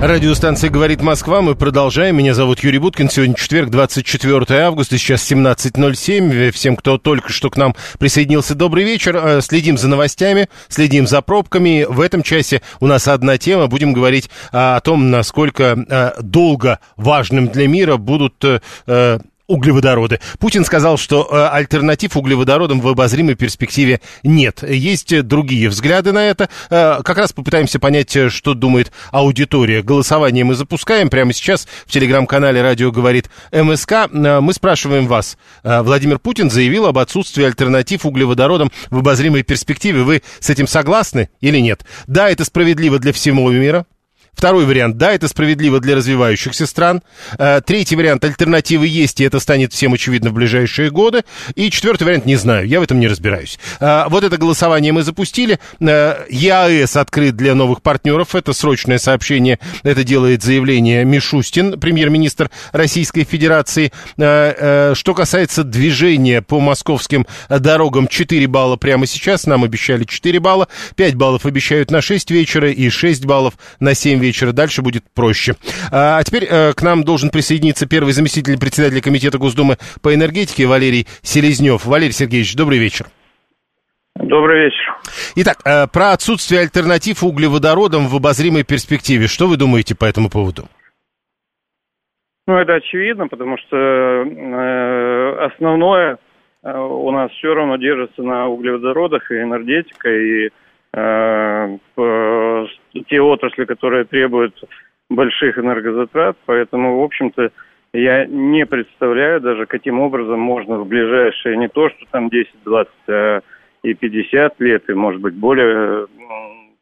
Радиостанция «Говорит Москва». Мы продолжаем. Меня зовут Юрий Буткин. Сегодня четверг, 24 августа. Сейчас 17.07. Всем, кто только что к нам присоединился, добрый вечер. Э, Следим за новостями, следим за пробками. В этом часе у нас одна тема. Будем говорить о том, насколько э, долго важным для мира будут... углеводороды. Путин сказал, что э, альтернатив углеводородам в обозримой перспективе нет. Есть э, другие взгляды на это. Э, как раз попытаемся понять, что думает аудитория. Голосование мы запускаем прямо сейчас в телеграм-канале «Радио говорит МСК». Мы спрашиваем вас. Владимир Путин заявил об отсутствии альтернатив углеводородам в обозримой перспективе. Вы с этим согласны или нет? Да, это справедливо для всего мира. Второй вариант, да, это справедливо для развивающихся стран. Э, Третий вариант, альтернативы есть, и это станет всем очевидно в ближайшие годы. И четвертый вариант, не знаю, я в этом не разбираюсь. Э, Вот это голосование мы запустили. Э, ЕАЭС открыт для новых партнеров. Это срочное сообщение. Это делает заявление Мишустин, премьер-министр Российской Федерации. Что касается движения по московским дорогам, 4 балла прямо сейчас. Нам обещали 4 балла. 5 баллов обещают на 6 вечера и 6 баллов на 7 вечера. Дальше будет проще. А теперь э, к нам должен присоединиться первый заместитель председателя Комитета Госдумы по энергетике Валерий Селезнев. Валерий Сергеевич, добрый вечер. Добрый вечер. Итак, э, про отсутствие альтернатив углеводородам в обозримой перспективе. Что вы думаете по этому поводу? Ну, это очевидно, потому что э, основное э, у нас все равно держится на углеводородах и энергетика, и э, те отрасли, которые требуют больших энергозатрат, поэтому, в общем-то, я не представляю даже, каким образом можно в ближайшие, не то, что там 10, 20, а и 50 лет, и, может быть, более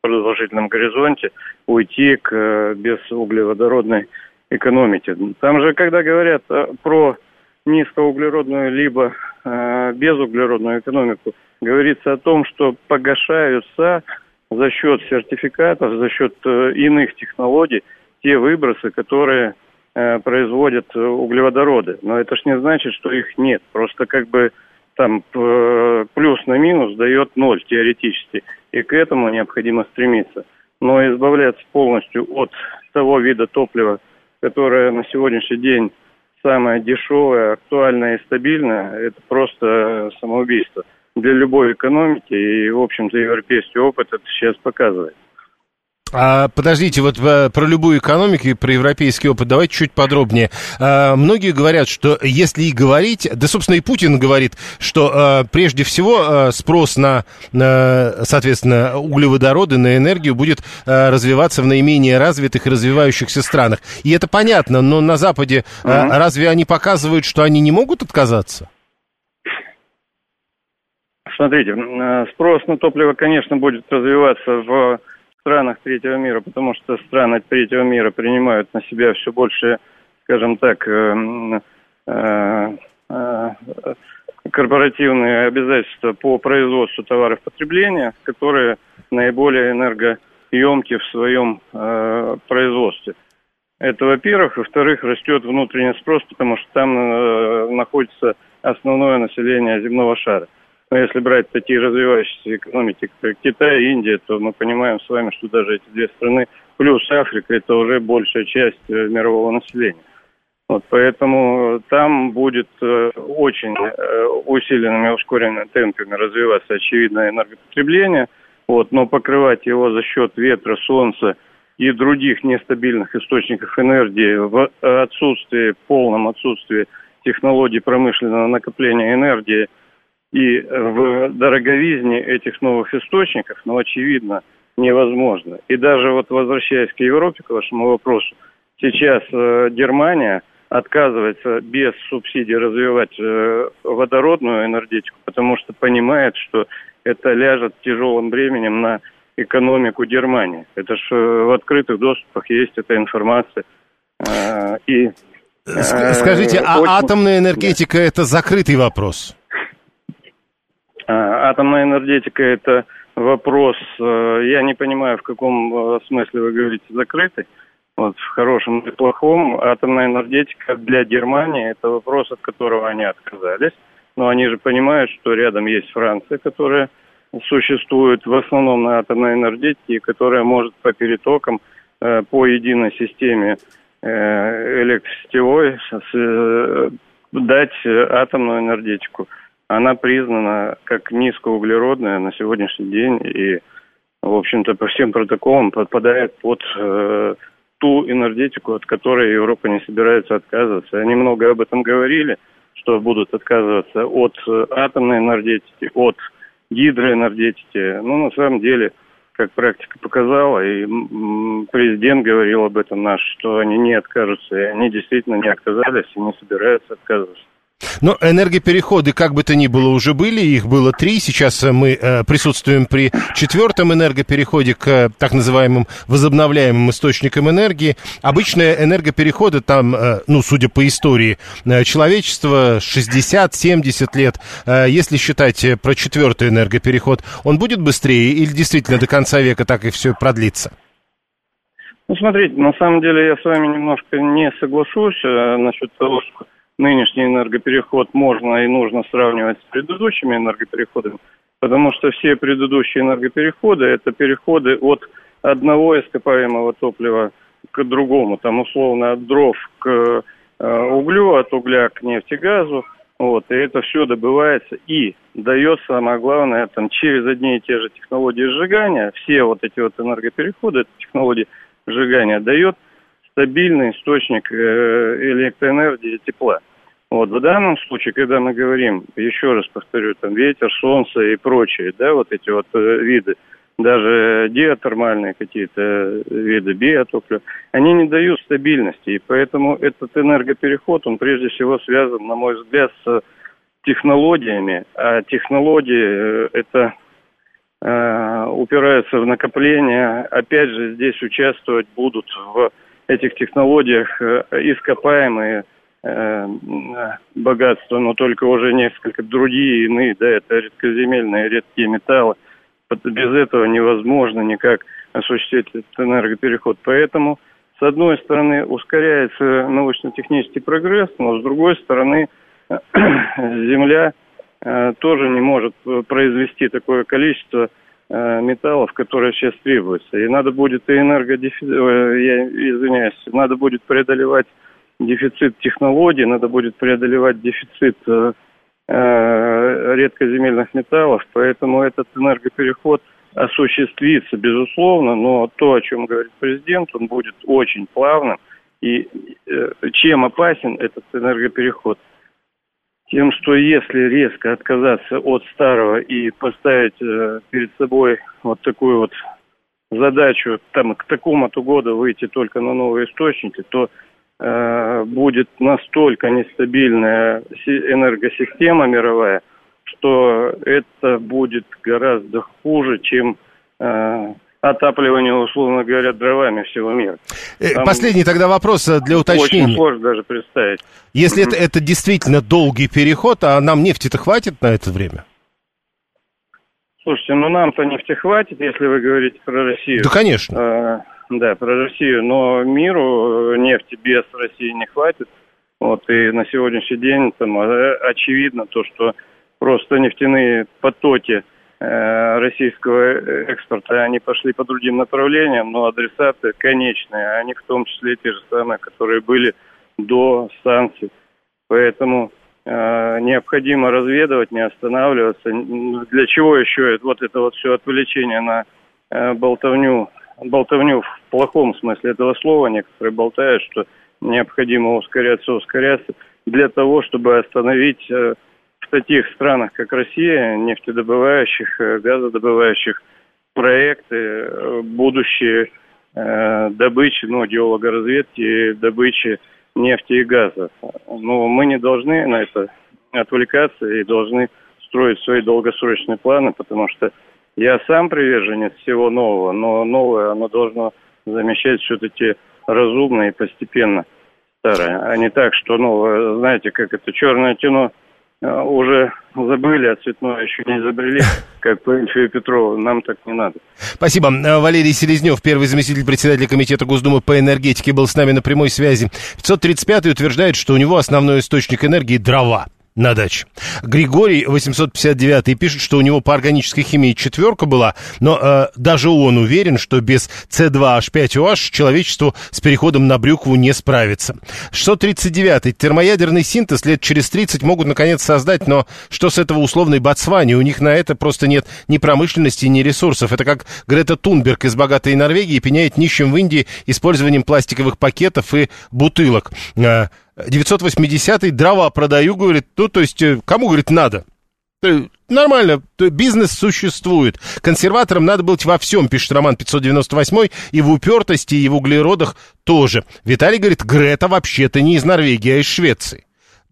продолжительном горизонте уйти к э, безуглеводородной экономике. Там же, когда говорят э, про низкоуглеродную либо э, безуглеродную экономику, говорится о том, что погашаются за счет сертификатов, за счет э, иных технологий те выбросы, которые э, производят э, углеводороды. Но это ж не значит, что их нет. Просто как бы там плюс на минус дает ноль теоретически. И к этому необходимо стремиться. Но избавляться полностью от того вида топлива, которое на сегодняшний день самое дешевое, актуальное и стабильное, это просто самоубийство для любой экономики. И, в общем-то, европейский опыт это сейчас показывает. А, подождите, вот э, про любую экономику и про европейский опыт давайте чуть подробнее. А, многие говорят, что если и говорить, да, собственно, и Путин говорит, что э, прежде всего э, спрос на, на, соответственно, углеводороды, на энергию будет э, развиваться в наименее развитых и развивающихся странах. И это понятно, но на Западе э, разве они показывают, что они не могут отказаться? Смотрите, э, спрос на топливо, конечно, будет развиваться в странах третьего мира, потому что страны третьего мира принимают на себя все больше, скажем так, э, э, корпоративные обязательства по производству товаров потребления, которые наиболее энергоемки в своем производстве. Это, во-первых. Во-вторых, растет внутренний спрос, потому что там находится основное население земного шара. Но если брать такие развивающиеся экономики, как Китай и Индия, то мы понимаем с вами, что даже эти две страны, плюс Африка, это уже большая часть э, мирового населения. Вот поэтому там будет э, очень э, усиленными, ускоренными темпами развиваться, очевидно, энергопотребление, вот, но покрывать его за счет ветра, солнца и других нестабильных источников энергии в отсутствии, полном отсутствии технологий промышленного накопления энергии и в дороговизне этих новых источников, ну, очевидно, невозможно. И даже вот возвращаясь к Европе, к вашему вопросу, сейчас э, Германия отказывается без субсидий развивать э, водородную энергетику, потому что понимает, что это ляжет тяжелым бременем на экономику Германии. Это же в открытых доступах есть эта информация. И Скажите, а очень... атомная энергетика да. это закрытый вопрос? А, атомная энергетика это вопрос, э, я не понимаю, в каком э, смысле вы говорите закрытый, вот в хорошем или плохом. Атомная энергетика для Германии это вопрос, от которого они отказались. Но они же понимают, что рядом есть Франция, которая существует в основном на атомной энергетике, которая может по перетокам, э, по единой системе электросетевой дать атомную энергетику она признана как низкоуглеродная на сегодняшний день и, в общем-то, по всем протоколам подпадает под э, ту энергетику, от которой Европа не собирается отказываться. Они много об этом говорили, что будут отказываться от э, атомной энергетики, от гидроэнергетики. Ну, на самом деле, как практика показала, и президент говорил об этом наш, что они не откажутся, и они действительно не отказались и не собираются отказываться. Но энергопереходы, как бы то ни было, уже были, их было три. Сейчас мы э, присутствуем при четвертом энергопереходе к э, так называемым возобновляемым источникам энергии. Обычные энергопереходы там, э, ну, судя по истории э, человечества, 60-70 лет. Э, если считать э, про четвертый энергопереход, он будет быстрее или действительно до конца века так и все продлится? Ну, смотрите, на самом деле я с вами немножко не соглашусь э, насчет того, что нынешний энергопереход можно и нужно сравнивать с предыдущими энергопереходами, потому что все предыдущие энергопереходы – это переходы от одного ископаемого топлива к другому, там условно от дров к э, углю, от угля к нефтегазу, вот, и это все добывается и дает, самое главное, там, через одни и те же технологии сжигания, все вот эти вот энергопереходы, технологии сжигания, дает стабильный источник э, электроэнергии и тепла. Вот, в данном случае, когда мы говорим, еще раз повторю, там ветер, солнце и прочие, да, вот эти вот э, виды, даже геотермальные какие-то виды биотоплива, они не дают стабильности. И поэтому этот энергопереход, он прежде всего связан, на мой взгляд, с технологиями. А технологии э, это э, упираются в накопление. Опять же, здесь участвовать будут в этих технологиях э, ископаемые э, богатства, но только уже несколько другие иные, да, это редкоземельные, редкие металлы. Без этого невозможно никак осуществить этот энергопереход. Поэтому, с одной стороны, ускоряется научно-технический прогресс, но с другой стороны, Земля э, тоже не может произвести такое количество металлов, которые сейчас требуются. И надо будет и энергодефицит, я извиняюсь, надо будет преодолевать дефицит технологий, надо будет преодолевать дефицит э, э, редкоземельных металлов, поэтому этот энергопереход осуществится, безусловно, но то, о чем говорит президент, он будет очень плавным. И э, чем опасен этот энергопереход – тем, что если резко отказаться от старого и поставить э, перед собой вот такую вот задачу, там к такому-то году выйти только на новые источники, то э, будет настолько нестабильная энергосистема мировая, что это будет гораздо хуже, чем э, отапливание, условно говоря, дровами всего мира. Э, Там Последний тогда вопрос э, для уточнения. Очень сложно даже представить. Если mm-hmm. это, это действительно долгий переход, а нам нефти-то хватит на это время? Слушайте, ну нам-то нефти хватит, если вы говорите про Россию. Да, конечно. А, да, про Россию, но миру э, нефти без России не хватит. Вот, и на сегодняшний день там очевидно то, что просто нефтяные потоки – российского экспорта, они пошли по другим направлениям, но адресаты конечные, они в том числе те же самые, которые были до санкций. Поэтому э, необходимо разведывать, не останавливаться. Для чего еще вот это вот все отвлечение на э, болтовню, болтовню в плохом смысле этого слова, некоторые болтают, что необходимо ускоряться, ускоряться, для того, чтобы остановить э, таких странах, как Россия, нефтедобывающих, э, газодобывающих проекты, э, будущие э, добычи, ну, геологоразведки, добычи нефти и газа. Но мы не должны на это отвлекаться и должны строить свои долгосрочные планы, потому что я сам приверженец всего нового, но новое, оно должно замещать все-таки разумно и постепенно старое, а не так, что, ну, знаете, как это черное кино уже забыли, а цветное еще не изобрели, как по Ильфию Петрову. Нам так не надо. Спасибо. Э, Валерий Селезнев, первый заместитель председателя Комитета Госдумы по энергетике, был с нами на прямой связи. 535 утверждает, что у него основной источник энергии – дрова на даче. Григорий 859 пишет, что у него по органической химии четверка была, но э, даже он уверен, что без C2H5OH человечеству с переходом на брюкву не справится. 639 термоядерный синтез лет через 30 могут наконец создать, но что с этого условной Ботсвани? У них на это просто нет ни промышленности, ни ресурсов. Это как Грета Тунберг из богатой Норвегии пеняет нищим в Индии использованием пластиковых пакетов и бутылок. Э, 980-й дрова продаю, говорит, ну, то есть, э, кому, говорит, надо? Нормально, бизнес существует. Консерваторам надо быть во всем, пишет Роман 598, и в упертости, и в углеродах тоже. Виталий говорит, Грета вообще-то не из Норвегии, а из Швеции.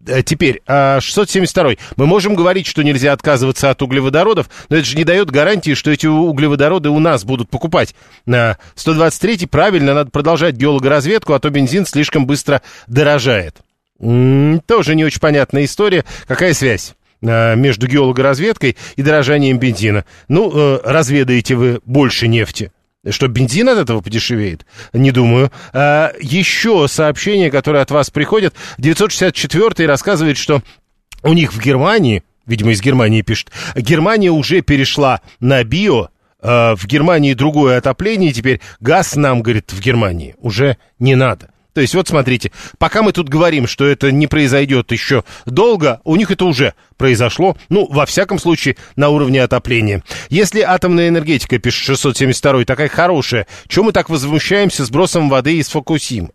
Э, теперь, 672. А, Мы можем говорить, что нельзя отказываться от углеводородов, но это же не дает гарантии, что эти углеводороды у нас будут покупать. 123. Правильно, надо продолжать геологоразведку, а то бензин слишком быстро дорожает. Тоже не очень понятная история. Какая связь? А, между геологоразведкой и дорожанием бензина. Ну, э, разведаете вы больше нефти. Что, бензин от этого подешевеет? Не думаю. А, еще сообщение, которое от вас приходит. 964 рассказывает, что у них в Германии, видимо, из Германии пишет, Германия уже перешла на био, а, в Германии другое отопление, теперь газ нам, говорит, в Германии уже не надо. То есть, вот смотрите, пока мы тут говорим, что это не произойдет еще долго, у них это уже произошло, ну, во всяком случае, на уровне отопления. Если атомная энергетика, пишет 672 такая хорошая, чего мы так возмущаемся сбросом воды из Фукусимы?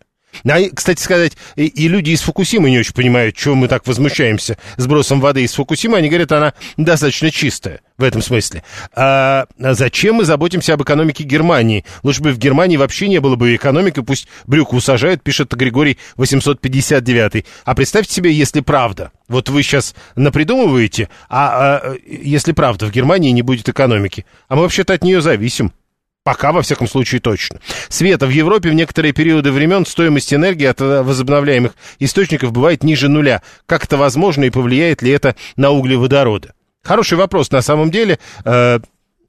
А, кстати сказать, и, люди из Фукусимы не очень понимают, чего мы так возмущаемся сбросом воды из Фукусимы. Они говорят, она достаточно чистая в этом смысле. А, зачем мы заботимся об экономике Германии? Лучше бы в Германии вообще не было бы экономики, пусть брюку сажают, пишет Григорий 859. А представьте себе, если правда. Вот вы сейчас напридумываете, а, а если правда, в Германии не будет экономики. А мы вообще-то от нее зависим. Пока, во всяком случае, точно. Света, в Европе в некоторые периоды времен стоимость энергии от э, возобновляемых источников бывает ниже нуля. Как это возможно и повлияет ли это на углеводороды? Хороший вопрос на самом деле. Э,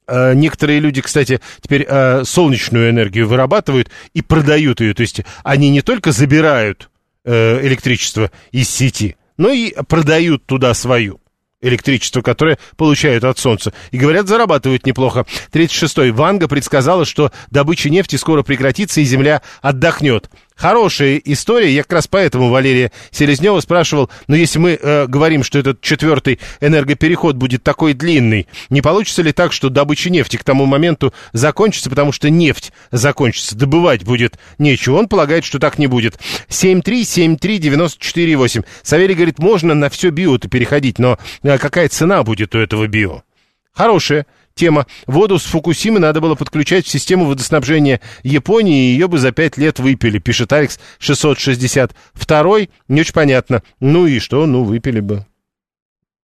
э, некоторые люди, кстати, теперь солнечную энергию вырабатывают и продают ее. То есть они не только забирают электричество из сети, но и продают туда свою электричество, которое получают от солнца. И, говорят, зарабатывают неплохо. 36-й. Ванга предсказала, что добыча нефти скоро прекратится и Земля отдохнет. Хорошая история. Я как раз поэтому Валерия Селезнева спрашивал, ну, если мы э, говорим, что этот четвертый энергопереход будет такой длинный, не получится ли так, что добыча нефти к тому моменту закончится, потому что нефть закончится, добывать будет нечего. Он полагает, что так не будет. 7373948. Савелий говорит, можно на все био-то переходить, но э, какая цена будет у этого био? Хорошая тема. Воду с Фукусимы надо было подключать в систему водоснабжения Японии, и ее бы за пять лет выпили, пишет Алекс 662. Не очень понятно. Ну и что? Ну, выпили бы.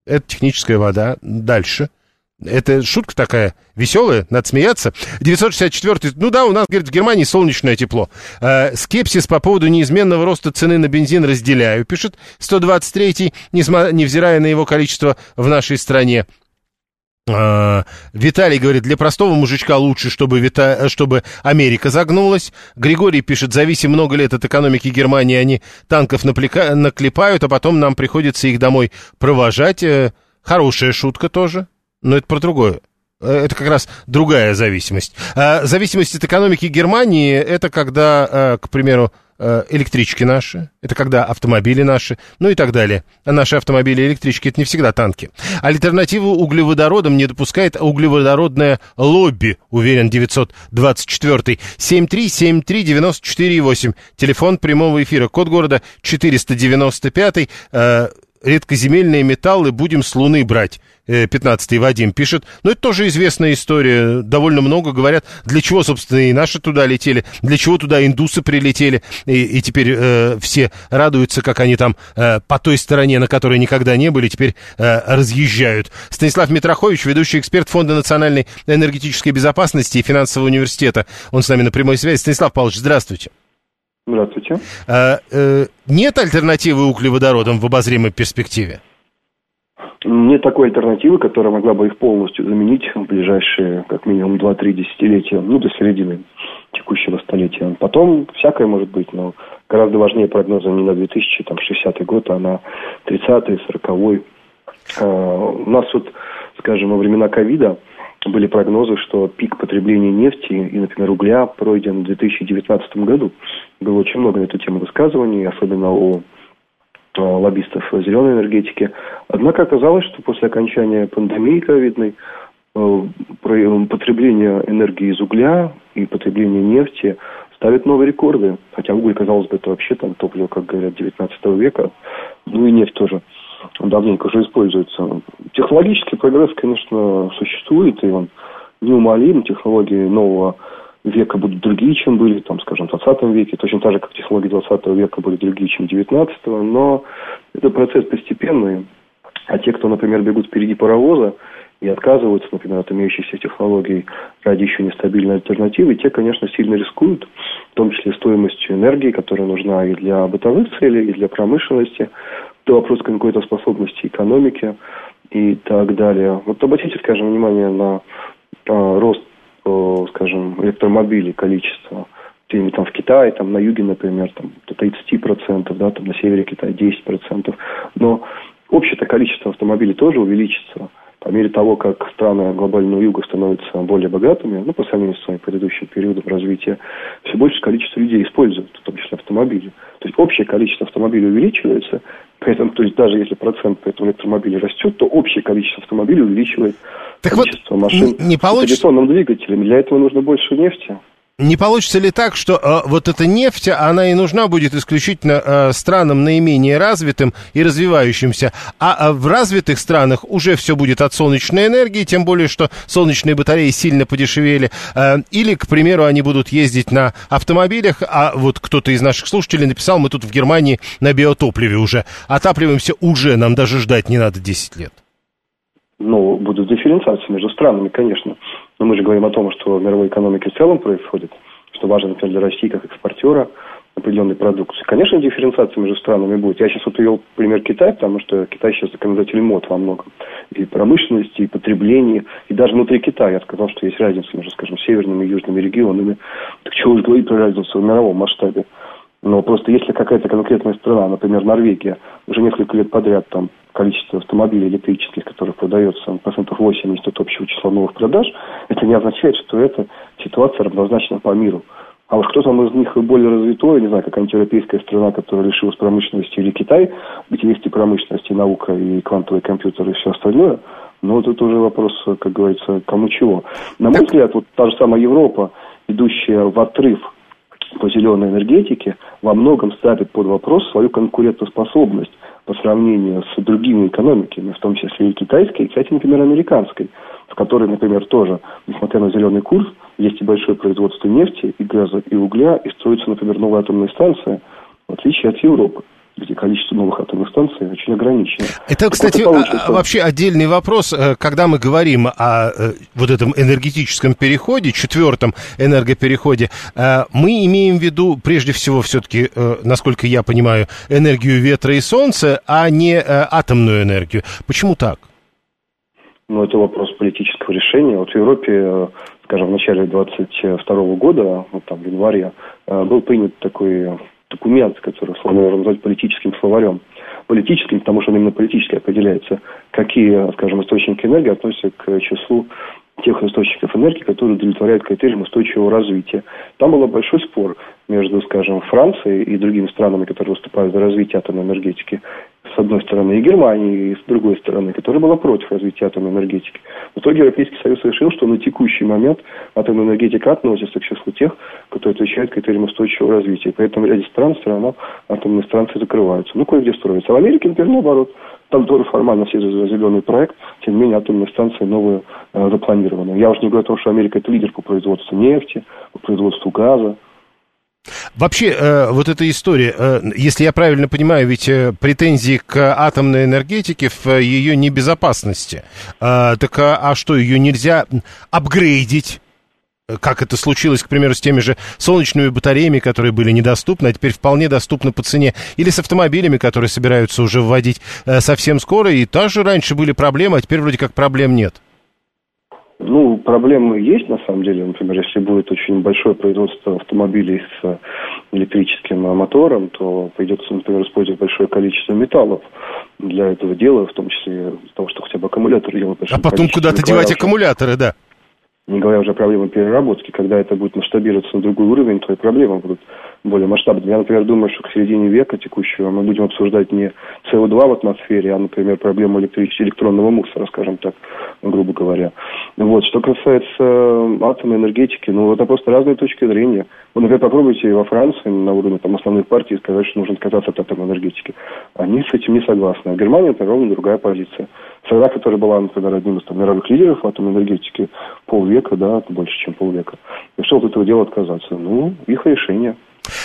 Это техническая вода. Дальше. Это шутка такая веселая, надо смеяться. 964 ну да, у нас, говорит, в Германии солнечное тепло. Э, скепсис по поводу неизменного роста цены на бензин разделяю, пишет 123 невзирая на его количество в нашей стране. А, Виталий говорит, для простого мужичка лучше, чтобы, Вита... чтобы Америка загнулась. Григорий пишет, зависим много лет от экономики Германии, они танков наплека... наклепают, а потом нам приходится их домой провожать. Э, хорошая шутка тоже, но это про другое. Э, это как раз другая зависимость. Зависимость от экономики Германии, это когда, э, к примеру, Э, электрички наши, это когда автомобили наши, ну и так далее. А наши автомобили электрички это не всегда танки. Альтернативу углеводородам не допускает углеводородное лобби, уверен 924 7373948. Телефон прямого эфира, код города 495 э, редкоземельные металлы будем с Луны брать. 15-й Вадим пишет. Но это тоже известная история. Довольно много говорят, для чего, собственно, и наши туда летели, для чего туда индусы прилетели. И, и теперь э, все радуются, как они там э, по той стороне, на которой никогда не были, теперь э, разъезжают. Станислав Митрохович, ведущий эксперт Фонда национальной энергетической безопасности и финансового университета. Он с нами на прямой связи. Станислав Павлович, здравствуйте. Здравствуйте. А, э, нет альтернативы углеводородам в обозримой перспективе? Нет такой альтернативы, которая могла бы их полностью заменить в ближайшие, как минимум, 2-3 десятилетия, ну, до середины текущего столетия. Потом всякое может быть, но гораздо важнее прогнозы не на 2060 год, а на 30-й, 40-й. А, у нас вот, скажем, во времена ковида были прогнозы, что пик потребления нефти и, например, угля пройден в 2019 году. Было очень много на эту тему высказываний, особенно у э, лоббистов зеленой энергетики. Однако оказалось, что после окончания пандемии ковидной э, потребление энергии из угля и потребление нефти ставит новые рекорды. Хотя уголь, казалось бы, это вообще там топливо, как говорят, 19 века. Ну и нефть тоже давненько уже используется. Технологический прогресс, конечно, существует, и он неумолим. Технологии нового века будут другие, чем были, там, скажем, в 20 веке, точно так же, как технологии 20 века были другие, чем 19 но это процесс постепенный. А те, кто, например, бегут впереди паровоза и отказываются, например, от имеющихся технологий ради еще нестабильной альтернативы, те, конечно, сильно рискуют, в том числе стоимостью энергии, которая нужна и для бытовых целей, и для промышленности это вопрос конкурентоспособности экономики и так далее. Вот обратите, скажем, внимание на э, рост, э, скажем, электромобилей, количество. Где-нибудь там в Китае, там на юге, например, там до 30%, да, там на севере Китая 10%. Но общее количество автомобилей тоже увеличится по мере того, как страны глобального юга становятся более богатыми, ну, по сравнению с своим предыдущим периодом развития, все большее количество людей используют, в том числе автомобили. То есть общее количество автомобилей увеличивается, поэтому, то есть даже если процент по этому электромобилю растет, то общее количество автомобилей увеличивает так количество вот машин не получится... с традиционным двигателем. Для этого нужно больше нефти. Не получится ли так, что э, вот эта нефть, она и нужна будет исключительно э, странам наименее развитым и развивающимся, а э, в развитых странах уже все будет от солнечной энергии, тем более, что солнечные батареи сильно подешевели, э, или, к примеру, они будут ездить на автомобилях, а вот кто-то из наших слушателей написал, мы тут в Германии на биотопливе уже отапливаемся уже, нам даже ждать не надо 10 лет. Ну, будут дифференциации между странами, конечно. Но мы же говорим о том, что в мировой экономике в целом происходит, что важно, например, для России как экспортера определенной продукции. Конечно, дифференциация между странами будет. Я сейчас вот привел пример Китая, потому что Китай сейчас законодатель мод во многом. И промышленности, и потребления, и даже внутри Китая. Я сказал, что есть разница между, скажем, северными и южными регионами. Так чего уж говорить про разницу в мировом масштабе. Но просто если какая-то конкретная страна, например, Норвегия, уже несколько лет подряд там количество автомобилей электрических, которых продается процентов 80 от общего числа новых продаж, это не означает, что эта ситуация равнозначна по миру. А вот кто там из них более развитой, не знаю, какая-нибудь европейская страна, которая лишилась промышленности, или Китай, где есть и промышленность, и наука, и квантовые компьютеры, и все остальное, но вот это уже вопрос, как говорится, кому чего. На мой взгляд, вот та же самая Европа, идущая в отрыв по зеленой энергетике, во многом ставит под вопрос свою конкурентоспособность по сравнению с другими экономиками, в том числе и китайской, и, кстати, например, американской, в которой, например, тоже, несмотря на зеленый курс, есть и большое производство нефти, и газа, и угля, и строится, например, новая атомная станция, в отличие от Европы где количество новых атомных станций очень ограничено. Это, кстати, а, вообще отдельный вопрос, э, когда мы говорим о э, вот этом энергетическом переходе, четвертом энергопереходе, э, мы имеем в виду прежде всего все-таки, насколько я понимаю, энергию ветра и солнца, а не атомную энергию. Почему так? Ну, это вопрос политического решения. Вот в Европе, скажем, в начале 22 года, вот там в январе, был принят такой документ, который условно можно назвать политическим словарем. Политическим, потому что он именно политически определяется, какие, скажем, источники энергии относятся к числу тех источников энергии, которые удовлетворяют критериям устойчивого развития. Там был большой спор между, скажем, Францией и другими странами, которые выступают за развитие атомной энергетики, с одной стороны, и Германией, и с другой стороны, которая была против развития атомной энергетики. В итоге Европейский Союз решил, что на текущий момент атомная энергетика относится к числу тех, которые отвечают критериям устойчивого развития. Поэтому в ряде стран все равно атомные станции закрываются. Ну, кое-где строятся. А в Америке, например, наоборот. Там тоже формально все за зеленый проект, тем не менее атомные станции новые э, запланированы. Я уже не говорю о том, что Америка это лидер по производству нефти, по производству газа. Вообще, э, вот эта история, э, если я правильно понимаю, ведь э, претензии к атомной энергетике в ее небезопасности. Так а, а что, ее нельзя апгрейдить? как это случилось, к примеру, с теми же солнечными батареями, которые были недоступны, а теперь вполне доступны по цене, или с автомобилями, которые собираются уже вводить совсем скоро, и тоже раньше были проблемы, а теперь вроде как проблем нет. Ну, проблемы есть, на самом деле. Например, если будет очень большое производство автомобилей с электрическим мотором, то придется, например, использовать большое количество металлов для этого дела, в том числе для того, чтобы хотя бы аккумуляторы делать. А потом куда-то девать аккумуляторы, да не говоря уже о проблемах переработки, когда это будет масштабироваться на другой уровень, то и проблемы будут более масштабными. Я, например, думаю, что к середине века текущего мы будем обсуждать не СО2 в атмосфере, а, например, проблему электронного мусора, скажем так, грубо говоря. Вот. Что касается атомной энергетики, ну, это просто разные точки зрения. Вот, например, попробуйте во Франции на уровне там, основной партии сказать, что нужно отказаться от атомной энергетики. Они с этим не согласны. А в Германии это ровно другая позиция. Страна, которая была, например, одним из там, мировых лидеров атомной энергетики полвека, да, больше, чем полвека, решил от этого дела отказаться. Ну, их решение.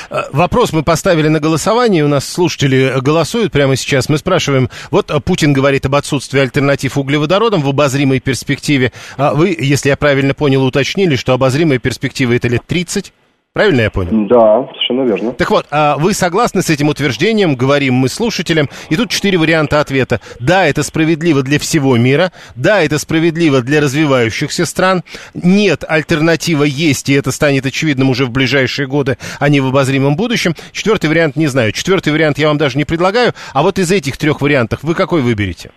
Э, вопрос мы поставили на голосование, у нас слушатели голосуют прямо сейчас. Мы спрашиваем, вот Путин говорит об отсутствии альтернатив углеводородам в обозримой перспективе. А вы, если я правильно понял, уточнили, что обозримая перспектива это лет 30? Правильно я понял? Да, совершенно верно. Так вот, а вы согласны с этим утверждением, говорим мы слушателям, и тут четыре варианта ответа. Да, это справедливо для всего мира, да, это справедливо для развивающихся стран, нет, альтернатива есть, и это станет очевидным уже в ближайшие годы, а не в обозримом будущем. Четвертый вариант не знаю. Четвертый вариант я вам даже не предлагаю, а вот из этих трех вариантов вы какой выберете?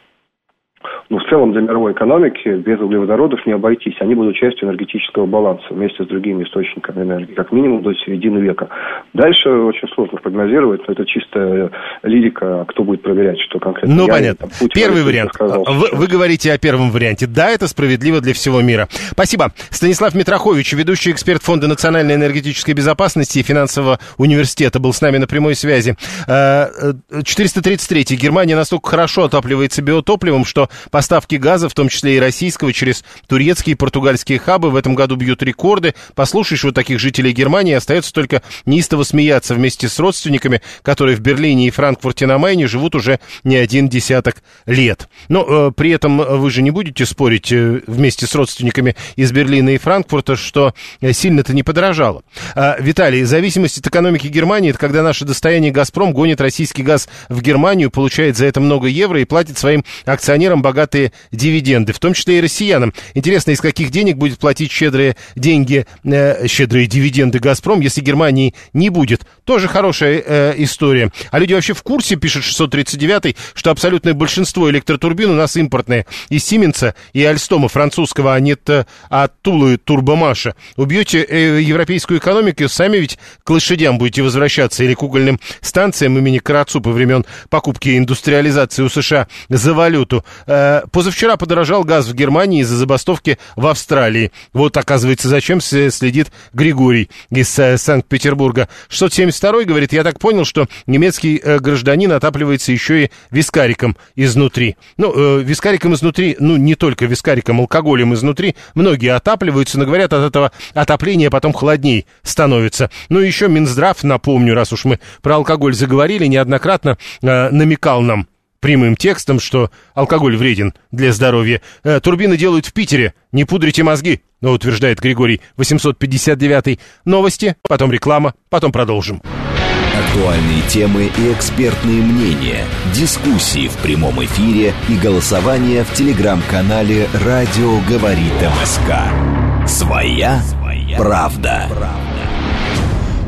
Ну, в целом для мировой экономики без углеводородов не обойтись. Они будут частью энергетического баланса вместе с другими источниками энергии, как минимум до середины века. Дальше очень сложно прогнозировать, но это чистая лирика, кто будет проверять, что конкретно. Ну, я, понятно. Там, Первый вариант. Сказал, вы, вы говорите о первом варианте. Да, это справедливо для всего мира. Спасибо. Станислав Митрохович, ведущий эксперт Фонда национальной энергетической безопасности и финансового университета, был с нами на прямой связи. 433. Э, Германия настолько хорошо отапливается биотопливом, что Поставки газа, в том числе и российского, через турецкие и португальские хабы в этом году бьют рекорды. Послушаешь вот таких жителей Германии, остается только неистово смеяться вместе с родственниками, которые в Берлине и Франкфурте на Майне живут уже не один десяток лет. Но э, при этом вы же не будете спорить э, вместе с родственниками из Берлина и Франкфурта, что э, сильно-то не подорожало. Э, Виталий, зависимость от экономики Германии, это когда наше достояние «Газпром» гонит российский газ в Германию, получает за это много евро и платит своим акционерам богатым богатые дивиденды, в том числе и россиянам. Интересно, из каких денег будет платить щедрые деньги, э, щедрые дивиденды «Газпром», если Германии не будет? Тоже хорошая э, история. А люди вообще в курсе, пишет 639 что абсолютное большинство электротурбин у нас импортные. Из Сименса и Альстома французского, а нет от а Тулы Турбомаша. Убьете э, европейскую экономику, сами ведь к лошадям будете возвращаться или к угольным станциям имени Карацупа времен покупки и индустриализации у США за валюту. Э, позавчера подорожал газ в Германии из-за забастовки в Австралии. Вот, оказывается, зачем следит Григорий из э, Санкт-Петербурга. 672 говорит, я так понял, что немецкий э, гражданин отапливается еще и вискариком изнутри. Ну, э, вискариком изнутри, ну, не только вискариком, алкоголем изнутри. Многие отапливаются, но говорят, от этого отопления потом холодней становится. Ну, еще Минздрав, напомню, раз уж мы про алкоголь заговорили, неоднократно э, намекал нам прямым текстом, что алкоголь вреден для здоровья. Э, турбины делают в Питере. Не пудрите мозги, утверждает Григорий 859. Новости, потом реклама, потом продолжим. Актуальные темы и экспертные мнения, дискуссии в прямом эфире и голосование в телеграм-канале «Радио говорит МСК». Своя, Своя правда. правда.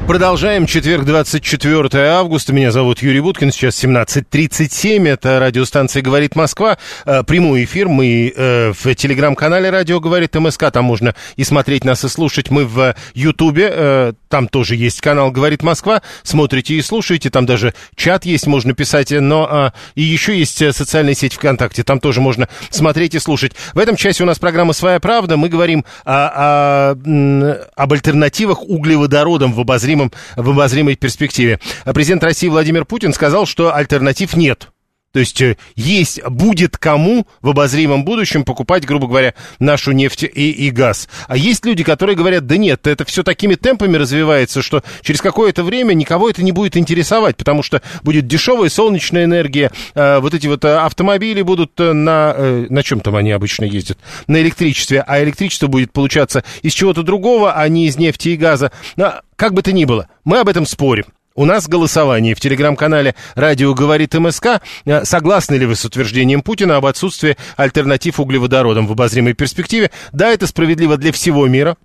Продолжаем. Четверг, 24 августа. Меня зовут Юрий Буткин. Сейчас 17.37. Это радиостанция «Говорит Москва». Э, прямой эфир. Мы э, в телеграм-канале «Радио говорит МСК». Там можно и смотреть нас, и слушать. Мы в Ютубе. Э, там тоже есть канал «Говорит Москва». Смотрите и слушайте. Там даже чат есть, можно писать. Но и еще есть социальная сеть ВКонтакте. Там тоже можно смотреть и слушать. В этом часе у нас программа «Своя правда». Мы говорим о, о, об альтернативах углеводородам в обозримом обозримом, в обозримой перспективе. Президент России Владимир Путин сказал, что альтернатив нет. То есть э, есть, будет кому в обозримом будущем покупать, грубо говоря, нашу нефть и, и газ. А есть люди, которые говорят, да нет, это все такими темпами развивается, что через какое-то время никого это не будет интересовать, потому что будет дешевая солнечная энергия, э, вот эти вот э, автомобили будут на, на чем там они обычно ездят, на электричестве, а электричество будет получаться из чего-то другого, а не из нефти и газа. Но, как бы то ни было, мы об этом спорим. У нас голосование в телеграм-канале «Радио говорит МСК». Э, согласны ли вы с утверждением Путина об отсутствии альтернатив углеводородам в обозримой перспективе? Да, это справедливо для всего мира.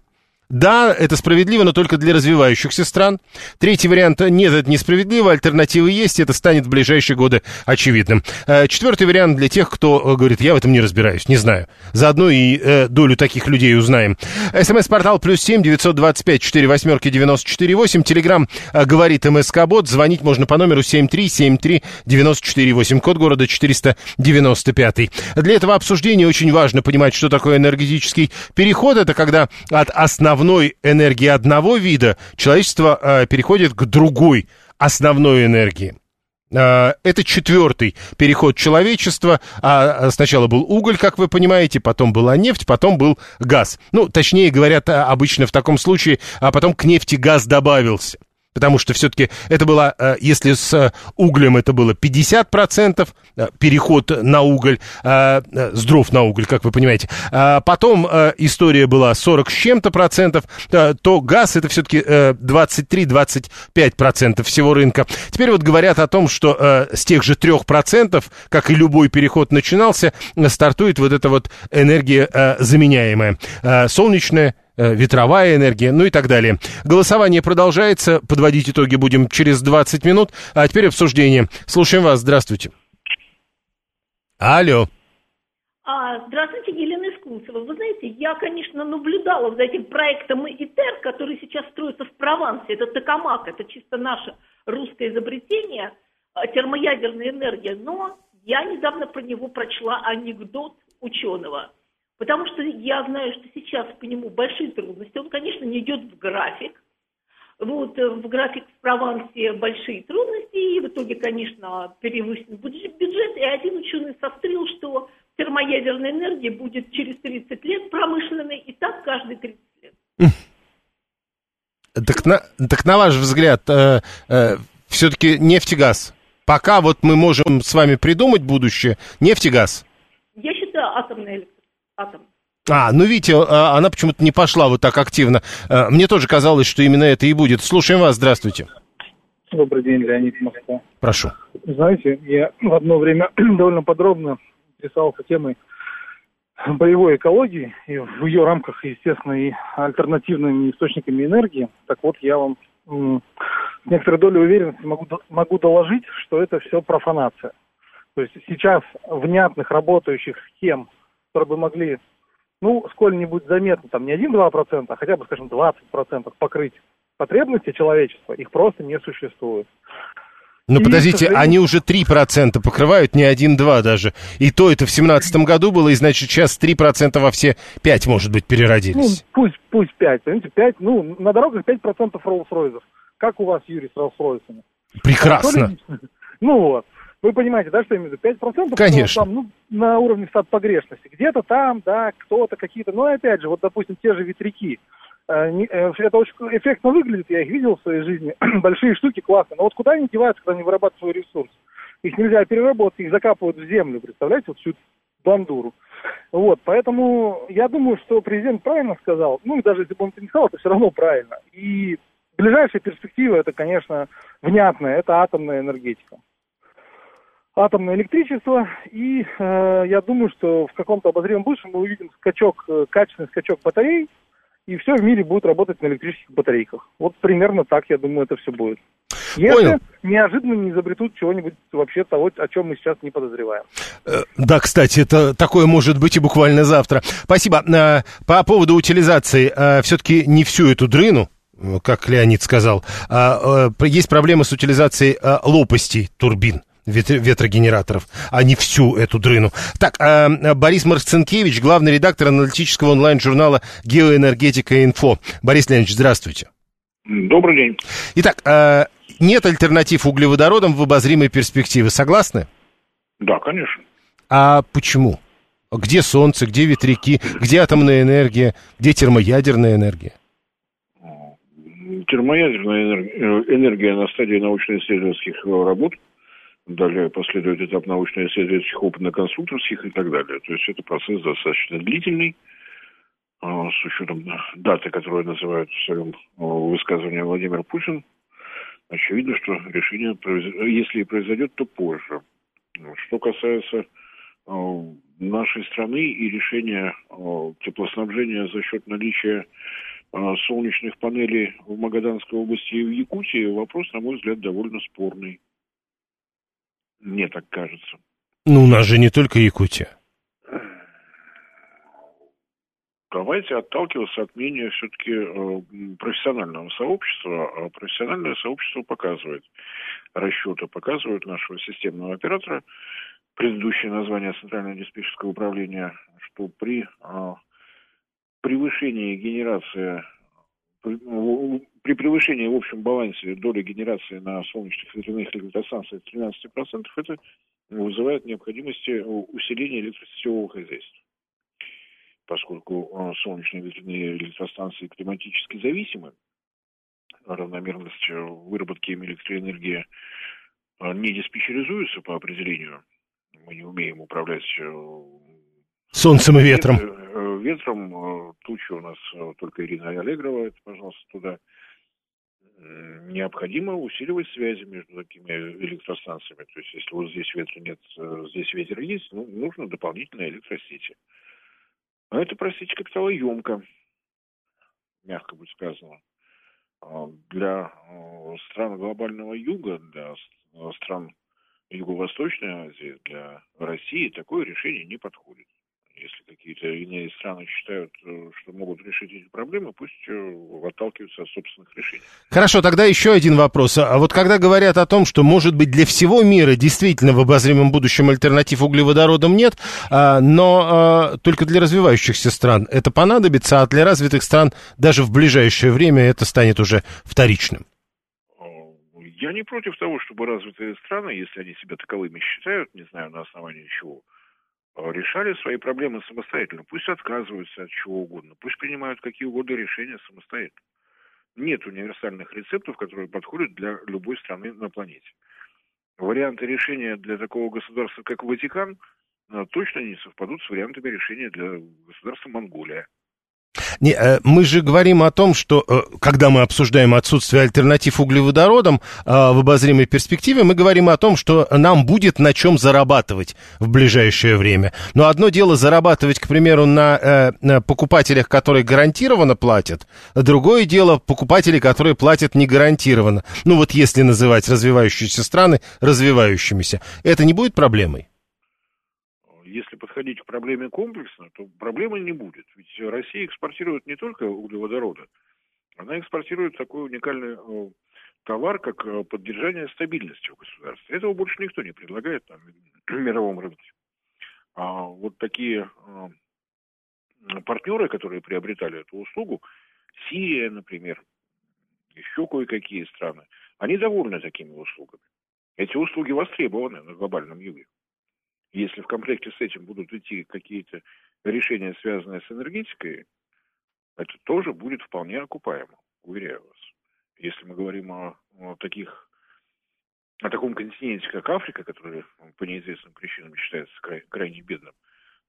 Да, это справедливо, но только для развивающихся стран. Третий вариант – нет, это несправедливо, альтернативы есть, это станет в ближайшие годы очевидным. Э, четвертый вариант для тех, кто э, говорит, я в этом не разбираюсь, не знаю. Заодно и э, долю таких людей узнаем. СМС-портал плюс семь девятьсот двадцать пять четыре восьмерки девяносто четыре восемь. Телеграмм говорит МСК-бот. Звонить можно по номеру семь три семь три девяносто четыре восемь. Код города четыреста девяносто пятый. Для этого обсуждения очень важно понимать, что такое энергетический переход. Это когда от основного основной энергии одного вида человечество э, переходит к другой основной энергии. Э, это четвертый переход человечества. А, а сначала был уголь, как вы понимаете, потом была нефть, потом был газ. Ну, точнее говорят обычно в таком случае, а потом к нефти газ добавился. Потому что все-таки это было, э, если с углем это было 50%, э, переход на уголь, э, с дров на уголь, как вы понимаете, потом история была 40 с чем-то процентов, то газ это все-таки 23-25% всего рынка. Теперь вот говорят о том, что с тех же 3%, как и любой переход начинался, стартует вот эта вот энергия заменяемая. Солнечная, Э, ветровая энергия, ну и так далее. Голосование продолжается. Подводить итоги будем через 20 минут. А теперь обсуждение. Слушаем вас. Здравствуйте. Алло. А, здравствуйте, Елена Искунцева. Вы знаете, я, конечно, наблюдала за этим проектом ИТЕР, который сейчас строится в Провансе. Это Токамак, это чисто наше русское изобретение, а, термоядерная энергия. Но я недавно про него прочла анекдот ученого – Потому что я знаю, что сейчас по нему большие трудности. Он, конечно, не идет в график. Вот э, в график в Провансе большие трудности, и в итоге, конечно, перевысен бюджет, и один ученый сострил, что термоядерная энергия будет через 30 лет промышленной, и так каждые 30 лет. Так на, так на ваш взгляд, э, э, все-таки нефть и газ. Пока вот мы можем с вами придумать будущее, нефть и газ. Я считаю атомная электроэнергия атом. А, ну видите, а, она почему-то не пошла вот так активно. А, мне тоже казалось, что именно это и будет. Слушаем вас, здравствуйте. Добрый день, Леонид Москва. Прошу. Знаете, я в одно время довольно подробно интересовался темой боевой экологии и в ее рамках, естественно, и альтернативными источниками энергии. Так вот, я вам с некоторой долей уверенности могу, могу доложить, что это все профанация. То есть сейчас внятных работающих схем которые бы могли, ну, сколь-нибудь заметно, там, не 1-2%, а хотя бы, скажем, 20% покрыть потребности человечества, их просто не существует. Ну, и, подождите, сожалению... они уже 3% покрывают, не 1-2 даже. И то это в 2017 году было, и значит сейчас 3% во все 5, может быть, переродились. Ну, пусть, пусть 5, понимаете, 5, ну, на дорогах 5% Rolls-Royce. Как у вас, Юрий, с Rolls-Royce? Прекрасно. Ну вот. Вы понимаете, да, что я имею в виду? 5% Конечно. Там, ну, на уровне стат погрешности. Где-то там, да, кто-то, какие-то. Но опять же, вот, допустим, те же ветряки. Э, э, это очень эффектно выглядит, я их видел в своей жизни. Большие штуки классные. Но вот куда они деваются, когда они вырабатывают свой ресурс? Их нельзя переработать, их закапывают в землю, представляете, вот всю бандуру. Вот, поэтому я думаю, что президент правильно сказал. Ну, и даже если бы он это не сказал, это все равно правильно. И ближайшая перспектива, это, конечно, внятная, это атомная энергетика атомное электричество, и э, я думаю, что в каком-то обозримом будущем мы увидим скачок, э, качественный скачок батарей, и все в мире будет работать на электрических батарейках. Вот примерно так, я думаю, это все будет. Если Понял. неожиданно не изобретут чего-нибудь вообще того, о чем мы сейчас не подозреваем. Э, да, кстати, это такое может быть и буквально завтра. Спасибо. Э, по поводу утилизации, все-таки не всю эту дрыну, как Леонид сказал, а, есть проблемы с утилизацией лопастей турбин ветрогенераторов, а не всю эту дрыну. Так, э, Борис Марцинкевич, главный редактор аналитического онлайн-журнала «Геоэнергетика Инфо». Борис Леонидович, здравствуйте. Добрый день. Итак, э, нет альтернатив углеводородам в обозримой перспективе, согласны? Да, конечно. А почему? Где солнце, где ветряки, где атомная энергия, где термоядерная энергия? Термоядерная энергия, энергия на стадии научно-исследовательских работ. Далее последует этап научно-исследовательских, опытно-конструкторских и так далее. То есть это процесс достаточно длительный, а, с учетом даты, которую называют в своем высказывании Владимир Путин. Очевидно, что решение, если и произойдет, то позже. Что касается а, нашей страны и решения а, теплоснабжения за счет наличия солнечных панелей в Магаданской области и в Якутии, вопрос, на мой взгляд, довольно спорный. Мне так кажется. Ну, у нас же не только Якутия. Давайте отталкиваться от мнения все-таки э, профессионального сообщества. А профессиональное сообщество показывает, расчеты показывают нашего системного оператора, предыдущее название Центрального диспетчерского управления, что при э, превышении генерации при превышении в общем балансе доли генерации на солнечных ветряных электростанциях 13% это вызывает необходимость усиления электросетевого хозяйства. Поскольку э, солнечные ветряные электростанции климатически зависимы, равномерность э, выработки им электроэнергии э, не диспетчеризуется по определению. Мы не умеем управлять солнцем и ветром. Ветром тучи у нас только Ирина Аллегрова, это, пожалуйста, туда необходимо усиливать связи между такими электростанциями. То есть, если вот здесь ветра нет, э, здесь ветер есть, ну, нужно дополнительные электросети. А это, простите, капиталоемко, мягко будет сказано. А для э, стран глобального юга, для стран Юго-Восточной Азии, для России такое решение не подходит если какие-то иные страны считают, э, что могут решить эти проблемы, пусть э, отталкиваются от собственных решений. Хорошо, тогда еще один вопрос. А вот когда говорят о том, что, может быть, для всего мира действительно в обозримом будущем альтернатив углеводородам нет, а, но а, только для развивающихся стран это понадобится, а для развитых стран даже в ближайшее время это станет уже вторичным? Я не против того, чтобы развитые страны, если они себя таковыми считают, не знаю на основании чего, Э, решали свои проблемы самостоятельно. Пусть отказываются от чего угодно, пусть принимают какие угодно решения самостоятельно. Нет универсальных рецептов, которые подходят для любой страны на планете. Варианты решения для такого государства, как Ватикан, э, точно не совпадут с вариантами решения для государства Монголия. Не, э, мы же говорим о том, что э, когда мы обсуждаем отсутствие альтернатив углеводородам э, в обозримой перспективе, мы говорим о том, что нам будет на чем зарабатывать в ближайшее время. Но одно дело зарабатывать, к примеру, на, на покупателях, которые гарантированно платят, другое дело покупатели, которые платят не гарантированно. Ну вот если называть развивающиеся страны развивающимися, это не будет проблемой? Если подходить к проблеме комплексно, то проблемы не будет. Ведь Россия экспортирует не только углеводороды, она экспортирует такой уникальный э, товар, как э, поддержание стабильности в государстве. Этого больше никто не предлагает на мировом рынке. А вот такие э, партнеры, которые приобретали эту услугу, Сирия, например, еще кое-какие страны, они довольны такими услугами. Эти услуги востребованы на глобальном юге. Если в комплекте с этим будут идти какие-то решения, связанные с энергетикой, это тоже будет вполне окупаемо, уверяю вас. Если мы говорим о, о таких о таком континенте, как Африка, который по неизвестным причинам считается край, крайне бедным,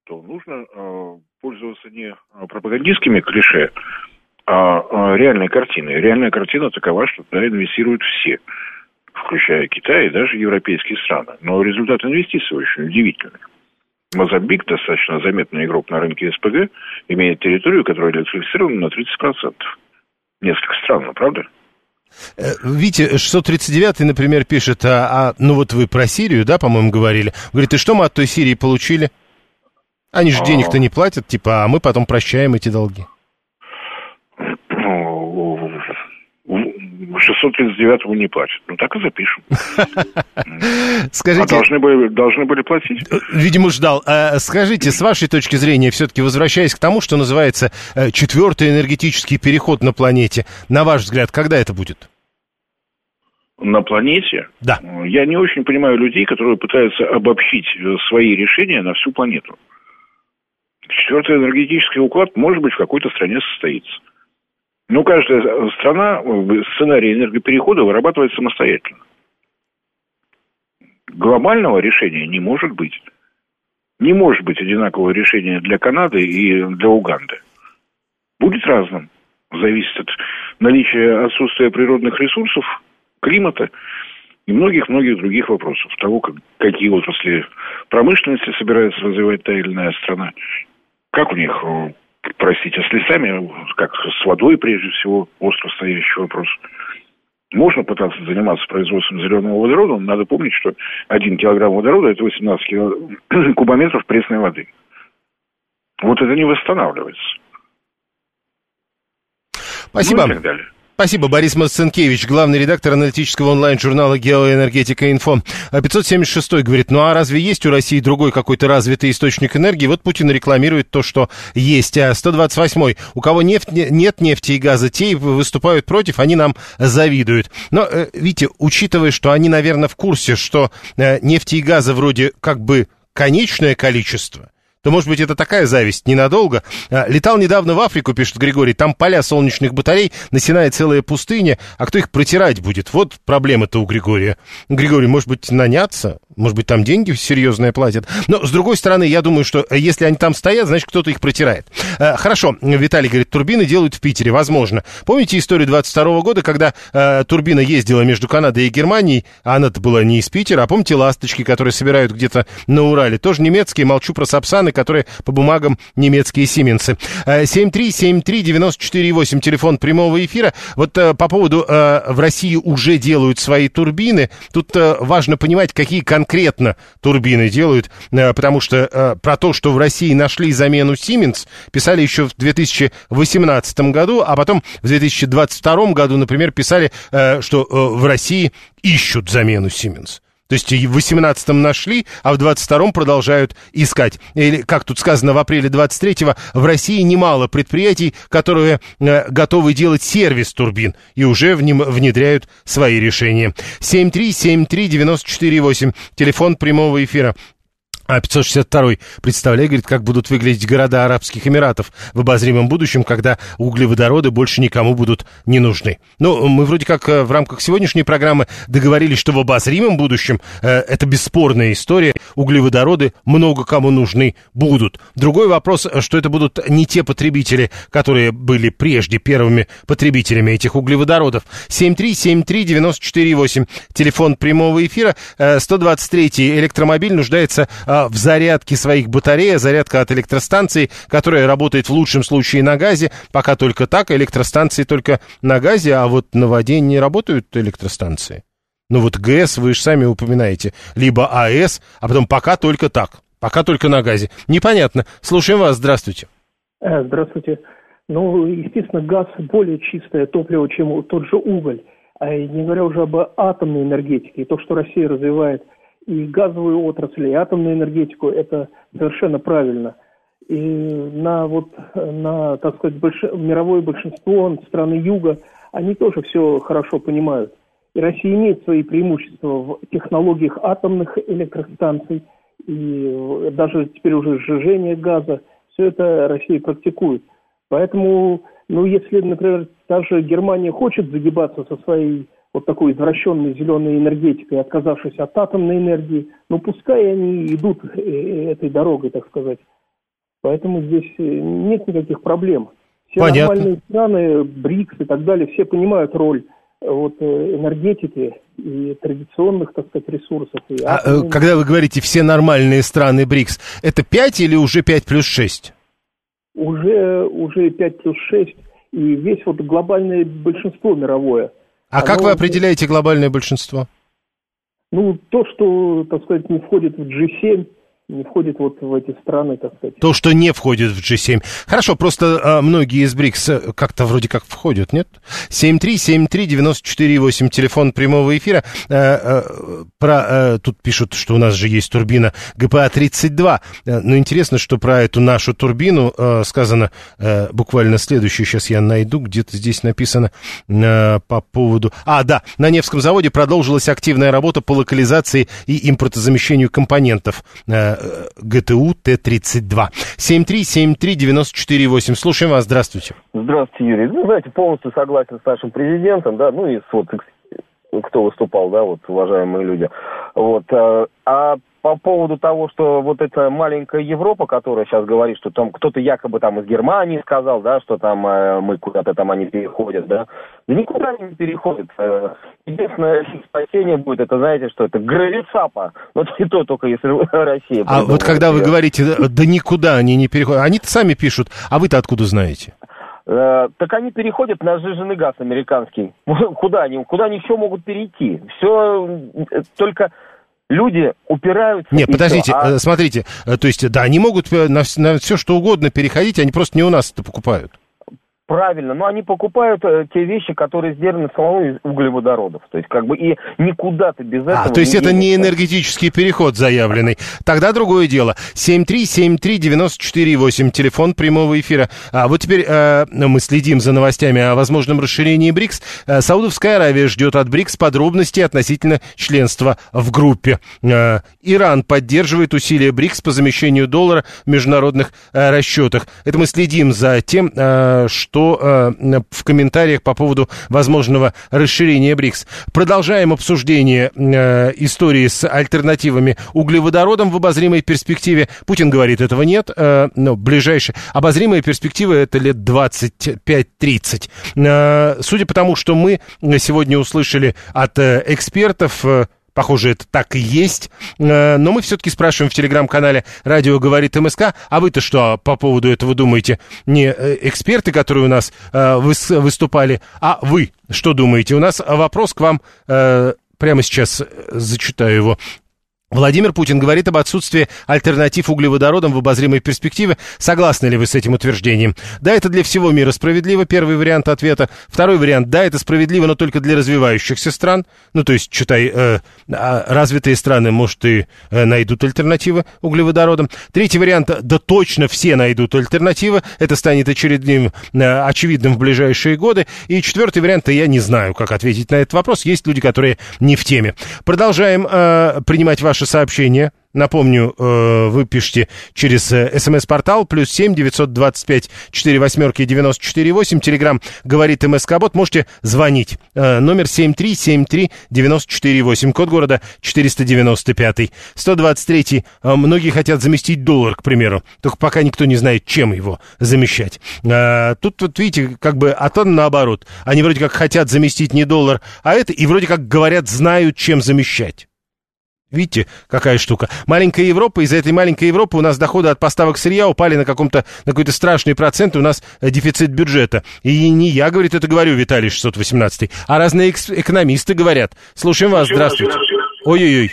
то нужно э, пользоваться не пропагандистскими клише, а, а реальной картиной. Реальная картина такова, что туда инвестируют все включая Китай и даже европейские страны. Но результат инвестиций очень удивительный. Мозамбик, достаточно заметный игрок на рынке СПГ, имеет территорию, которая электрифицирована на 30%. Несколько странно, правда? Э, Витя 639, например, пишет, а, а, ну вот вы про Сирию, да, по-моему, говорили. Говорит, и что мы от той Сирии получили? Они же а... денег-то не платят, типа, а мы потом прощаем эти долги. 639 не платят. Ну, так и запишем. Скажите... А должны были, должны были платить? Видимо, ждал. А, скажите, с вашей точки зрения, все-таки возвращаясь к тому, что называется э, четвертый энергетический переход на планете, на ваш взгляд, когда это будет? на планете. Да. Я не очень понимаю людей, которые пытаются обобщить э, свои решения на всю планету. Четвертый энергетический уклад, может быть, в какой-то стране состоится. Но каждая страна э, сценарий энергоперехода вырабатывает самостоятельно. Глобального решения не может быть. Не может быть одинакового решения для Канады и для Уганды. Будет разным. Зависит от наличия отсутствия природных ресурсов, климата и многих-многих других вопросов. Того, как, какие отрасли промышленности собирается развивать та или иная страна. Как у них простите, с лесами, как с водой прежде всего, остро стоящий вопрос. Можно пытаться заниматься производством зеленого водорода, но надо помнить, что один килограмм водорода – это 18 кило... кубометров пресной воды. Вот это не восстанавливается. Спасибо. Ну и так далее. Спасибо, Борис Марцинкевич, главный редактор аналитического онлайн-журнала «Геоэнергетика Инфо». 576 говорит, ну а разве есть у России другой какой-то развитый источник энергии? Вот Путин рекламирует то, что есть. 128 у кого нефть, нет нефти и газа, те выступают против, они нам завидуют. Но, э, видите, учитывая, что они, наверное, в курсе, что э, нефти и газа вроде как бы конечное количество, то, может быть, это такая зависть ненадолго. А, летал недавно в Африку, пишет Григорий, там поля солнечных батарей, насеная целая пустыня, а кто их протирать будет? Вот проблема-то у Григория. Григорий, может быть, наняться? Может быть, там деньги серьезные платят. Но, с другой стороны, я думаю, что э, если они там стоят, значит, кто-то их протирает. Э, хорошо, Виталий говорит, турбины делают в Питере, возможно. Помните историю 22 года, когда э, турбина ездила между Канадой и Германией, а она-то была не из Питера, а помните ласточки, которые собирают где-то на Урале? Тоже немецкие, молчу про Сапсаны, которые по бумагам немецкие Сименсы. Э, 7373948, телефон прямого эфира. Вот э, по поводу э, в России уже делают свои турбины, тут э, важно понимать, какие конкретные конкретно турбины делают, э, потому что э, про то, что в России нашли замену Siemens, писали еще в 2018 году, а потом в 2022 году, например, писали, э, что в России ищут замену Siemens. То есть в 18-м нашли, а в 22-м продолжают искать. Или, как тут сказано, в апреле 23-го в России немало предприятий, которые э, готовы делать сервис турбин и уже в нем внедряют свои решения. 7373948, телефон прямого эфира. А 562 представляю, говорит, как будут выглядеть города Арабских Эмиратов в обозримом будущем, когда углеводороды больше никому будут не нужны. Ну, мы вроде как э, в рамках сегодняшней программы договорились, что в обозримом будущем э, это бесспорная история, углеводороды много кому нужны будут. Другой вопрос, что это будут не те потребители, которые были прежде первыми потребителями этих углеводородов. 7373948, телефон прямого эфира, э, 123 электромобиль нуждается а, в зарядке своих батарей, зарядка от электростанции, которая работает в лучшем случае на газе, пока только так, электростанции только на газе, а вот на воде не работают электростанции. Ну вот ГЭС вы же сами упоминаете, либо АЭС, а потом пока только так, пока только на газе. Непонятно. Слушаем вас, здравствуйте. Э, здравствуйте. Ну, естественно, газ более чистое топливо, чем тот же уголь. А не говоря уже об атомной энергетике. И то, что Россия развивает и газовую отрасль, и атомную энергетику, это совершенно правильно. И на вот на, так сказать, больш... мировое большинство страны Юга, они тоже все хорошо понимают. И Россия имеет свои преимущества в технологиях атомных электростанций, и даже теперь уже сжижение газа, все это Россия практикует. Поэтому, ну, если, например, даже Германия хочет загибаться со своей вот такой извращенной зеленой энергетикой, отказавшись от атомной энергии, но пускай они идут э, э, этой дорогой, так сказать. Поэтому здесь э, нет никаких проблем. Все Понятно. нормальные страны, БРИКС и так далее, все понимают роль вот, энергетики и традиционных, так сказать, ресурсов. И а. Когда вы говорите «все нормальные страны БРИКС», это 5 или уже 5 плюс 6? Уже, уже 5 плюс 6, и весь вот глобальное большинство мировое – а как вы определяете глобальное большинство? Ну, то, что, так сказать, не входит в G7 не входит вот в эти страны, так сказать. То, что не входит в G7. Хорошо, просто а, многие из БРИКС э, как-то вроде как входят, нет? 7373948, телефон прямого эфира. А, а, про, а, тут пишут, что у нас же есть турбина ГПА-32. Но интересно, что про эту нашу турбину а, сказано а, буквально следующее. Сейчас я найду, где-то здесь написано а, по поводу... А, да, на Невском заводе продолжилась активная работа по локализации и импортозамещению компонентов. А, ГТУ Т-32. 7373948. Слушаем вас. Здравствуйте. Здравствуйте, Юрий. Ну, знаете, полностью согласен с нашим президентом, да, ну и с вот кто выступал, да, вот, уважаемые люди. Вот. А, а по поводу того, что вот эта маленькая Европа, которая сейчас говорит, что там кто-то якобы там из Германии сказал, да, что там э, мы куда-то там они переходят, да, да никуда они не переходят. Э, единственное спасение будет, это знаете, что это гравицапа, вот и то только если Россия. А вот когда вы говорите, да никуда они не переходят, они-то сами пишут, а вы-то откуда знаете? Э, так они переходят на сжиженный газ американский. Куда они, куда они еще могут перейти? Все э, только люди упираются. Нет, подождите, все, а... смотрите, то есть, да, они могут на, на все что угодно переходить, они просто не у нас это покупают. Правильно, но они покупают э, те вещи, которые сделаны самого из углеводородов. То есть, как бы и никуда ты без этого. А, то есть это не энергетический переход заявленный. Тогда другое дело. 7373948, телефон прямого эфира. А вот теперь э, мы следим за новостями о возможном расширении БРИКС. Э, Саудовская Аравия ждет от БРИКС подробностей относительно членства в группе. Э, Иран поддерживает усилия БРИКС по замещению доллара в международных э, расчетах. Это мы следим за тем, э, что что э, в комментариях по поводу возможного расширения БРИКС. Продолжаем обсуждение э, истории с альтернативами углеводородам в обозримой перспективе. Путин говорит, этого нет, э, но ближайшая обозримая перспектива это лет 25-30. Э, судя по тому, что мы сегодня услышали от э, экспертов, э, Похоже, это так и есть. Э, но мы все-таки спрашиваем в телеграм-канале «Радио говорит МСК». А вы-то что по поводу этого думаете? Не э, эксперты, которые у нас э, выступали, а вы что думаете? У нас вопрос к вам прямо сейчас зачитаю его. Владимир Путин говорит об отсутствии альтернатив углеводородам в обозримой перспективе. Согласны ли вы с этим утверждением? Да, это для всего мира справедливо, первый вариант ответа. Второй вариант, да, это справедливо, но только для развивающихся стран. Ну, то есть, читай, э, а развитые страны, может, и э, найдут альтернативы углеводородам. Третий вариант, да точно все найдут альтернативы. Это станет очередным, э, очевидным в ближайшие годы. И четвертый вариант, я не знаю, как ответить на этот вопрос. Есть люди, которые не в теме. Продолжаем э, принимать ваши ваше сообщение. Напомню, э, вы пишите через э, смс-портал плюс семь девятьсот двадцать пять четыре восьмерки девяносто четыре восемь. Телеграмм говорит МСК Бот. Можете звонить. Э, номер семь три семь три девяносто четыре восемь. Код города четыреста девяносто пятый. Сто двадцать третий. Многие хотят заместить доллар, к примеру. Только пока никто не знает, чем его замещать. Тут, вот видите, как бы, а то наоборот. Они вроде как хотят заместить не доллар, а это, и вроде как говорят, знают, чем замещать. Видите, какая штука. Маленькая Европа, из-за этой маленькой Европы у нас доходы от поставок сырья упали на, каком-то, на какой-то страшный процент, у нас э, дефицит бюджета. И не я, говорит, это говорю, Виталий 618, а разные экономисты говорят. Слушаем вас, здравствуйте. Ой-ой-ой.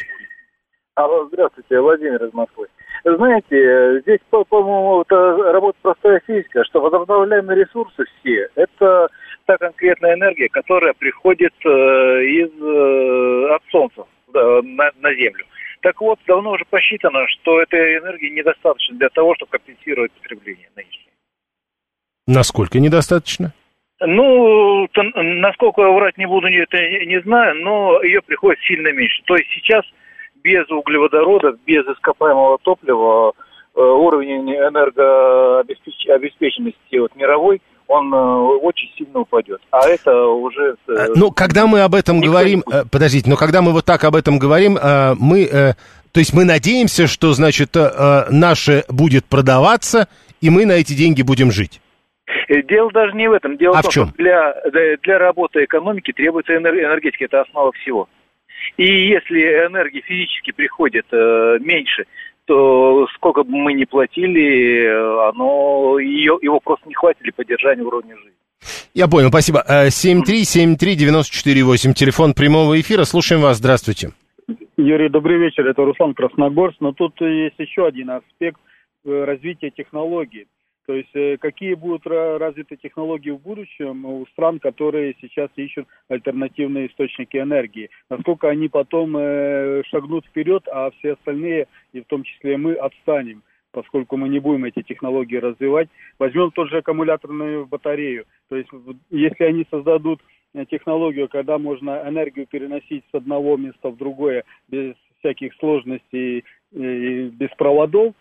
Алло, здравствуйте, Владимир из Москвы. Знаете, здесь, по-моему, это работа простая физика, что возобновляемые ресурсы все, это та конкретная энергия, которая приходит э, из, э, от Солнца на, на Землю. Так вот, давно уже посчитано, что этой энергии недостаточно для того, чтобы компенсировать потребление нынешнее. Насколько недостаточно? Ну, то, насколько я врать не буду, это не, знаю, но ее приходит сильно меньше. То есть сейчас без углеводородов, без ископаемого топлива э, уровень энергообеспеченности вот, мировой он э, очень сильно упадет. А это уже... Э, ну, когда мы об этом говорим... Не э, подождите, но когда мы вот так об этом говорим, мы... То есть мы надеемся, что, значит, наше будет продаваться, и мы на эти деньги будем жить. Дело даже не в этом. Дело а в том, в чем? что для, для работы экономики требуется энергетика. Это основа всего. И если энергии физически приходит меньше, то сколько бы мы ни платили, оно, ее, его просто не хватит для поддержания уровня жизни. Я понял, спасибо. 7373948, э, телефон прямого эфира. Слушаем вас, здравствуйте. Юрий, добрый вечер. Это Руслан Красногорск. Но тут есть еще один аспект э, развития технологий. То есть э, какие будут развиты технологии в будущем у стран, которые сейчас ищут альтернативные источники энергии. Насколько они потом э, шагнут вперед, а все остальные, и в том числе мы, отстанем поскольку мы не будем эти технологии развивать. Возьмем тот же аккумуляторную батарею. То есть если они создадут Э, технологию, когда можно энергию переносить с одного места в другое без всяких сложностей и без проводов.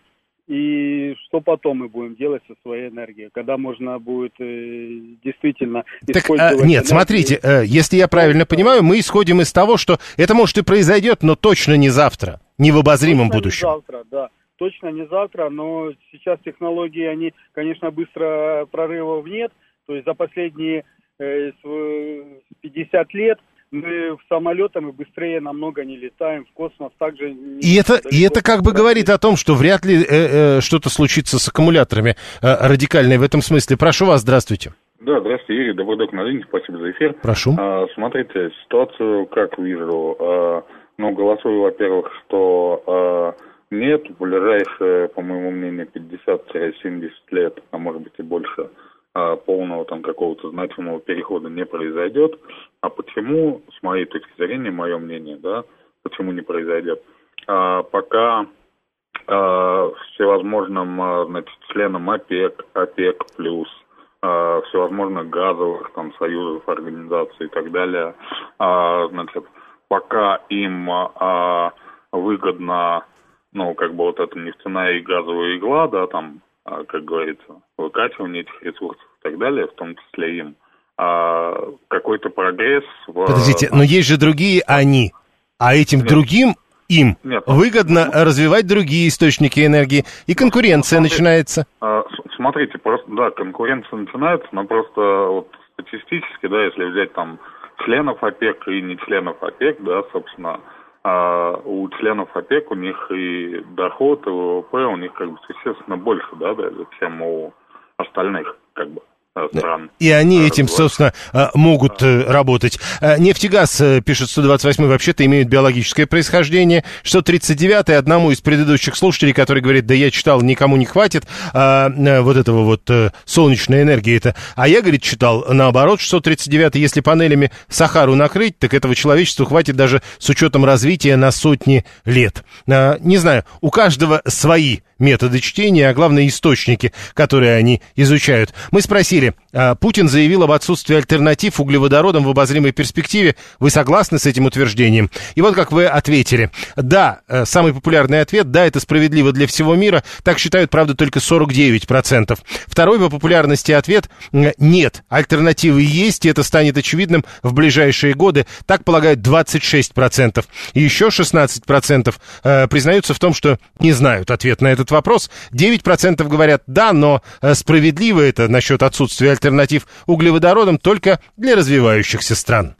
И что потом мы будем делать со своей энергией, когда можно будет э, действительно так, а, использовать... А, нет, энергию. смотрите, э, если я правильно понимаю, мы исходим из того, что это может и произойдет, но точно не завтра, не в обозримом точно будущем. Не завтра, да. Точно не завтра, но сейчас технологии, они, конечно, быстро прорывов нет. То есть за последние 50 лет мы в самолетами быстрее намного не летаем, в космос также... И это, и это как бы говорит о том, что вряд ли э, э, что-то случится с аккумуляторами э, радикальное в этом смысле. Прошу вас, здравствуйте. Да, здравствуйте, Юрий, добрый док на линии, спасибо за эфир. Прошу. А, смотрите, ситуацию как вижу. А, ну, голосую, во-первых, что а, нет, в ближайшие, по моему мнению, 50-70 лет, а может быть и больше, а, полного там какого-то значимого перехода не произойдет. А почему, с моей точки зрения, мое мнение, да, почему не произойдет? А, пока а, всевозможным, а, значит, членам ОПЕК, ОПЕК плюс, а, всевозможных газовых там союзов, организаций и так далее, а, значит, пока им а, выгодно, ну, как бы вот эта нефтяная и газовая игла, да, там, а, как говорится, выкачивание этих ресурсов и так далее, в том числе им, а какой-то прогресс в... Подождите, но есть же другие они, а этим Нет. другим им Нет, выгодно ну, развивать другие источники энергии, и конкуренция смотрите, начинается. Смотрите, просто, да, конкуренция начинается, но просто вот статистически, да, если взять там членов ОПЕК и не членов ОПЕК, да, собственно, а у членов ОПЕК у них и доход, и ВВП у них как бы существенно больше, да, да чем у остальных, как бы стран. И они этим, собственно, а, могут э, работать. Нефтегаз, э, пишет 128 вообще-то имеют биологическое происхождение. 639 одному из предыдущих слушателей, который говорит, да я читал, никому не хватит а, э, вот этого вот солнечной энергии это. А я, говорит, читал наоборот, 639 если панелями Сахару накрыть, так этого человечеству хватит даже с учетом развития на сотни лет. Не знаю, у каждого свои методы чтения, а главное источники, которые они изучают. Мы спросили, Путин заявил об отсутствии альтернатив углеводородам в обозримой перспективе. Вы согласны с этим утверждением? И вот как вы ответили. Да, э, самый популярный ответ, да, это справедливо для всего мира. Так считают, правда, только 49%. Второй по популярности ответ – нет, альтернативы есть, и это станет очевидным в ближайшие годы. Так полагают 26%. И еще 16% э, признаются в том, что не знают ответ на этот вопрос. 9% говорят «да», но э, справедливо это насчет отсутствия альтернатив углеводородам только для развивающихся стран.